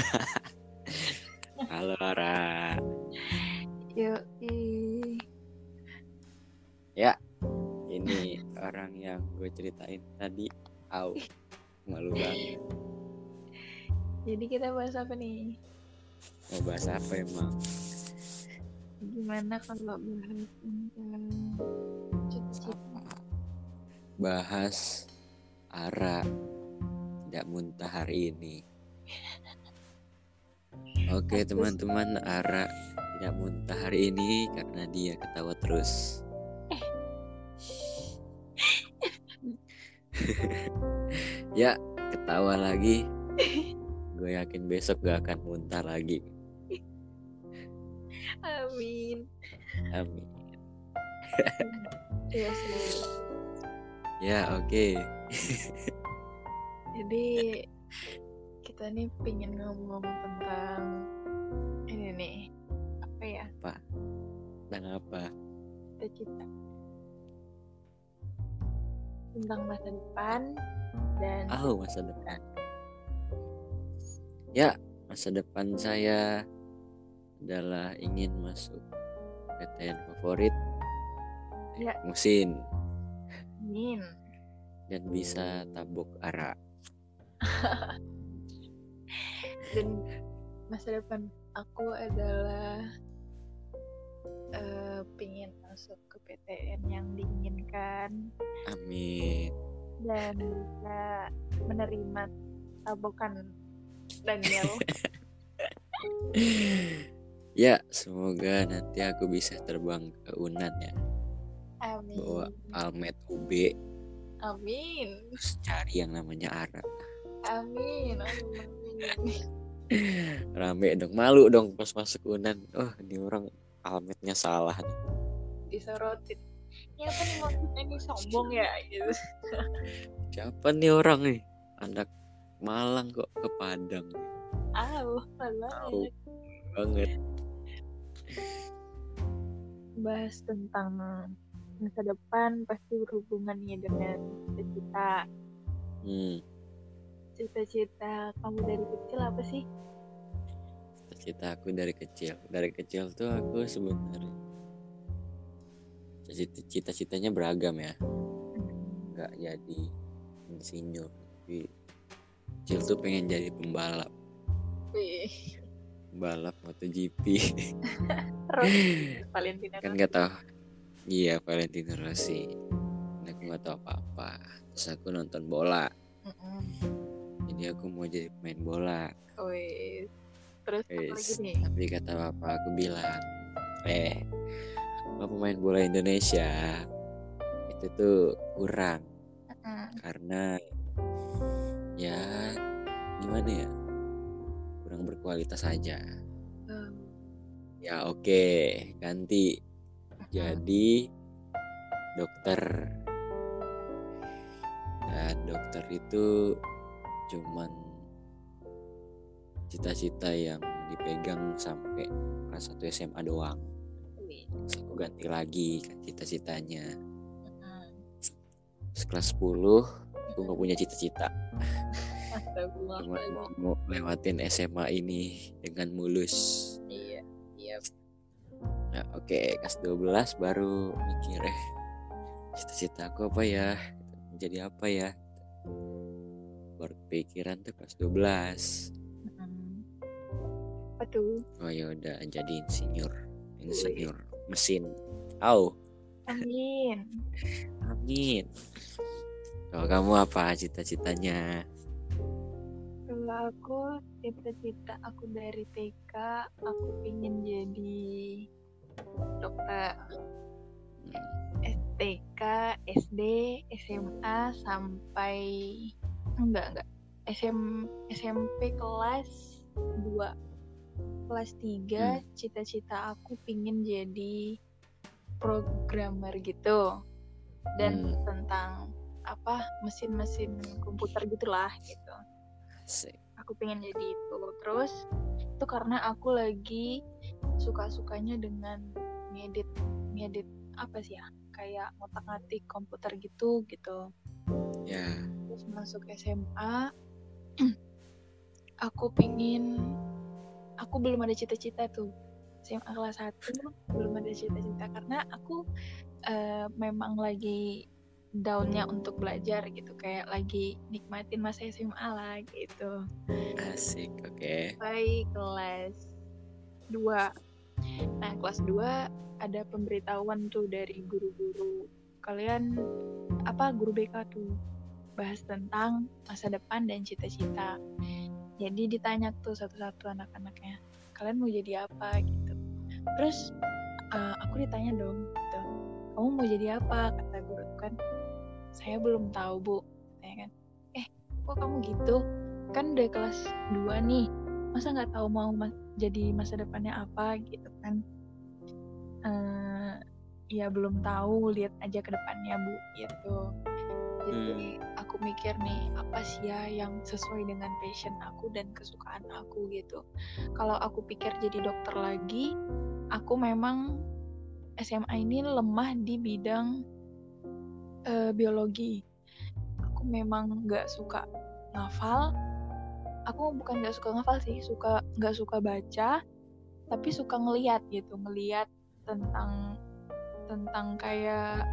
Halo Ara. Yuk, Ya, ini orang yang gue ceritain tadi. Au, malu banget. jadi kita bahas apa nih? Mau bahas apa emang? Gimana kalau bahas tentang? Bahas Ara tidak muntah hari ini. Oke teman-teman, Ara tidak muntah hari ini karena dia ketawa terus. ya, ketawa lagi. Gue yakin besok gak akan muntah lagi. Amin. Amin. Iya. Ya, oke. Jadi kita nih pengen ngomong tentang ini nih apa ya Tentang apa? cita-cita tentang masa depan dan Oh, masa depan. Ya, masa depan saya adalah ingin masuk PTN favorit Ya. musin amin dan bisa tabuk ara. dan masa depan aku adalah eh pengen masuk ke PTN yang diinginkan Amin. dan bisa menerima tabokan Daniel ya, semoga nanti aku bisa terbang ke Unan ya. amin Bawa Almet UB amin terus cari yang namanya Ara. amin amin Rame dong, malu dong pas masuk Unan. Oh, ini orang Almetnya salah nih. disorotin ini apa nih maksudnya ini sombong ya gitu Siapa nih orang nih? Anak Malang kok ke Padang. Au, Tahu banget bahas tentang masa depan pasti berhubungan nih dengan cita-cita Hmm, cita-cita kamu dari kecil apa sih cita aku dari kecil. Dari kecil tuh aku sebenarnya cita- cita-citanya beragam ya. Nggak jadi insinyur. Tapi kecil tuh pengen jadi pembalap. Wih, Pembalap MotoGP. terus Valentina kan Rossi. nggak tahu. Iya, Valentino Rossi. Aku nggak tahu apa-apa. Terus aku nonton bola. Jadi aku mau jadi pemain bola. Wih, terus apa lagi Wis, nih tapi kata bapak aku bilang, eh, pemain bola Indonesia itu tuh kurang Mm-mm. karena ya gimana ya kurang berkualitas aja. Hmm. Ya oke, ganti jadi dokter. Dan dokter itu cuman cita-cita yang dipegang sampai kelas 1 SMA doang. Terus aku ganti lagi kan cita-citanya. Terus kelas 10 aku nggak punya cita-cita. Cuma mau lewatin SMA ini dengan mulus. Iya, iya. Nah, oke, kelas 12 baru mikir eh cita-cita aku apa ya? Jadi apa ya? Baru kepikiran tuh kelas 12. Mm-mm. Apa tuh? Oh ya udah jadi insinyur. Insinyur mesin. Au, Amin. amin. Kalau kamu apa cita-citanya? Kalau aku cita-cita aku dari TK aku ingin jadi dokter Hmm, STK, SD, SMA sampai enggak enggak. SM, SMP kelas 2 kelas 3 cita-cita aku pingin jadi programmer gitu. Dan Hmm. tentang apa mesin-mesin komputer gitulah gitu. Aku pengen jadi itu. Terus itu karena aku lagi suka-sukanya dengan ngedit ngedit apa sih ya kayak ngotak-ngatik komputer gitu gitu. Ya, masuk SMA aku pingin aku belum ada cita-cita tuh. SMA kelas 1 belum ada cita-cita. Karena aku uh, memang lagi daunnya untuk belajar gitu. Kayak lagi nikmatin masa SMA lah gitu. Asik oke. Okay. baik kelas 2 nah kelas 2 ada pemberitahuan tuh dari guru-guru kalian apa guru BK tuh bahas tentang masa depan dan cita-cita. Jadi ditanya tuh satu-satu anak-anaknya kalian mau jadi apa? gitu. Terus uh, aku ditanya dong gitu. Kamu mau jadi apa? kata guru kan. Saya belum tahu bu saya kan. Eh kok kamu gitu? Kan udah kelas 2 nih. Masa nggak tahu mau ma jadi masa depannya apa? gitu kan. Uh, ya belum tahu lihat aja ke depannya bu gitu. Jadi hmm. Aku mikir nih apa sih ya yang sesuai dengan passion aku dan kesukaan aku gitu. Kalau aku pikir jadi dokter lagi aku memang SMA ini lemah di bidang uh, biologi. Aku memang nggak suka ngafal. Aku bukan nggak suka ngafal sih suka nggak suka baca tapi suka ngeliat gitu ngeliat tentang tentang kayak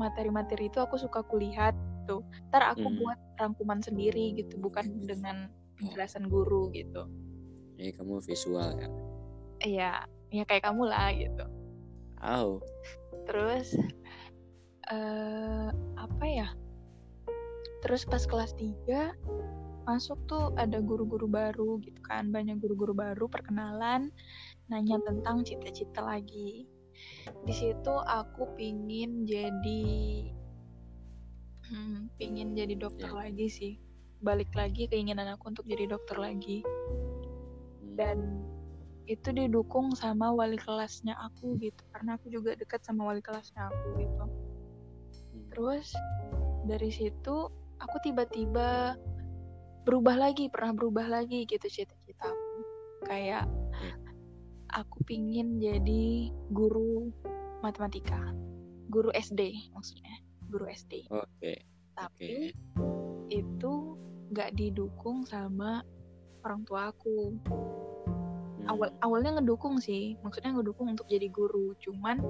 materi-materi itu aku suka kulihat tuh ntar aku hmm. buat rangkuman sendiri gitu bukan dengan penjelasan guru gitu. Iya kamu visual ya? Iya ya kayak kamu lah gitu. Oh terus uh, apa ya? Terus pas kelas 3 masuk tuh ada guru-guru baru gitu kan. Banyak guru-guru baru perkenalan nanya tentang cita-cita lagi di situ aku pingin jadi hmm, pingin jadi dokter yeah. lagi sih. Balik lagi keinginan aku untuk jadi dokter lagi. Hmm. dan itu didukung sama wali kelasnya aku gitu. Karena aku juga dekat sama wali kelasnya aku gitu. Terus dari situ aku tiba-tiba berubah lagi pernah berubah lagi gitu cita-citaku kayak aku pingin jadi guru matematika. Guru SD maksudnya. Guru SD oke okay. tapi okay. itu nggak didukung sama orang tua aku awal hmm. awalnya ngedukung sih. Maksudnya ngedukung untuk jadi guru. Cuman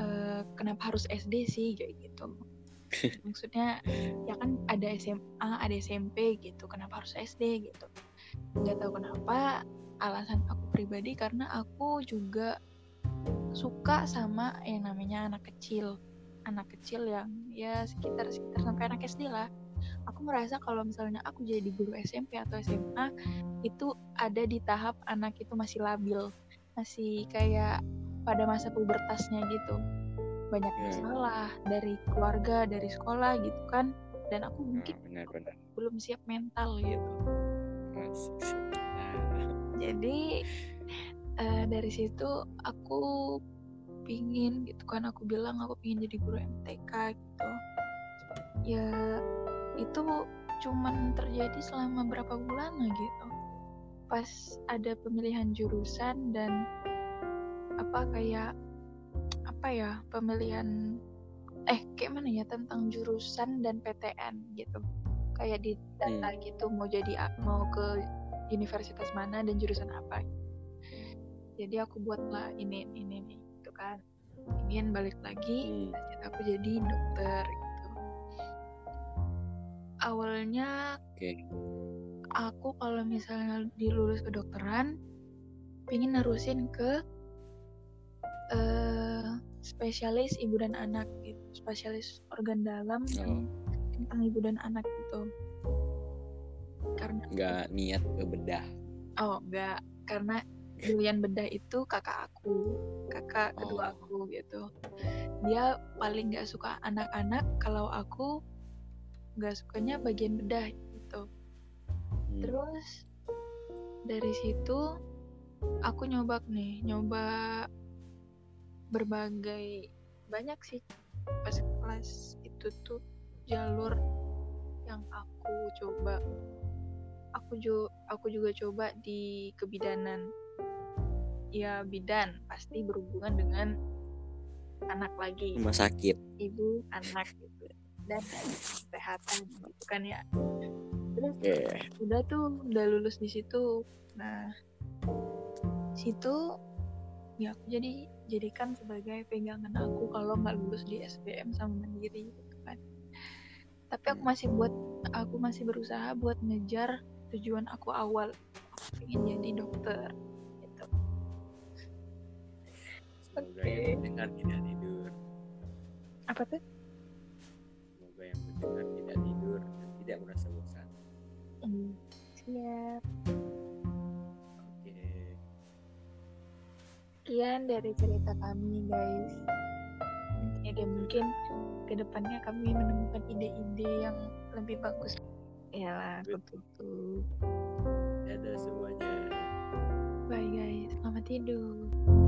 uh, kenapa harus SD sih? Kayak gitu. Maksudnya ya kan ada SMA ada SMP gitu. Kenapa harus SD gitu? Nggak tahu kenapa alasan aku pribadi karena aku juga suka sama yang namanya anak kecil. Anak kecil yang ya sekitar sekitar sampai anak SD lah. Aku merasa kalau misalnya aku jadi guru SMP atau SMA itu ada di tahap anak itu masih labil. Masih kayak pada masa pubertasnya gitu. Banyak yeah. masalah dari keluarga dari sekolah gitu kan. Dan aku ah, mungkin benar, benar. belum siap mental gitu jadi uh, dari situ aku pingin gitu kan aku bilang aku pingin jadi guru MTK gitu. Ya itu cuman terjadi selama berapa bulan gitu. Pas ada pemilihan jurusan dan apa kayak apa ya pemilihan eh kayak mana ya tentang jurusan dan PTN gitu. Kayak di data hmm. gitu mau jadi mau ke universitas mana dan jurusan apa jadi aku buatlah ini ini nih gitu kan ingin balik lagi hmm. aku jadi dokter gitu awalnya okay. aku kalau misalnya dilulus kedokteran pingin nerusin ke uh, spesialis ibu dan anak gitu spesialis organ dalam oh. tentang ibu dan anak gitu karena nggak niat ke bedah. Oh nggak. Karena Julian bedah itu kakak aku kakak oh. kedua aku gitu. Dia paling nggak suka anak-anak kalau aku nggak sukanya bagian bedah gitu. Hmm. terus dari situ aku nyoba nih nyoba berbagai banyak sih. Pas kelas itu tuh jalur yang aku coba aku juga aku juga coba di kebidanan. Ya bidan pasti berhubungan dengan anak lagi. Rumah sakit. Ibu anak gitu. Dan kesehatan gitu kan ya. Terus Oke. udah tuh udah lulus di situ. Nah situ ya aku jadi jadikan sebagai pegangan aku kalau nggak lulus di SBM sama mandiri gitu kan. Tapi aku Hmm. masih buat aku masih berusaha buat ngejar tujuan aku awal aku pengen jadi dokter gitu Semoga Oke. yang mendengar tidak tidur. apa tuh Semoga yang mendengar tidak tidur dan tidak merasa bosan. Hmm, siap Oke. sekian dari cerita kami guys ya mungkin ke depannya kami menemukan ide-ide yang lebih bagus ya lah aku tutup. Dadah semuanya. bye guys. Selamat tidur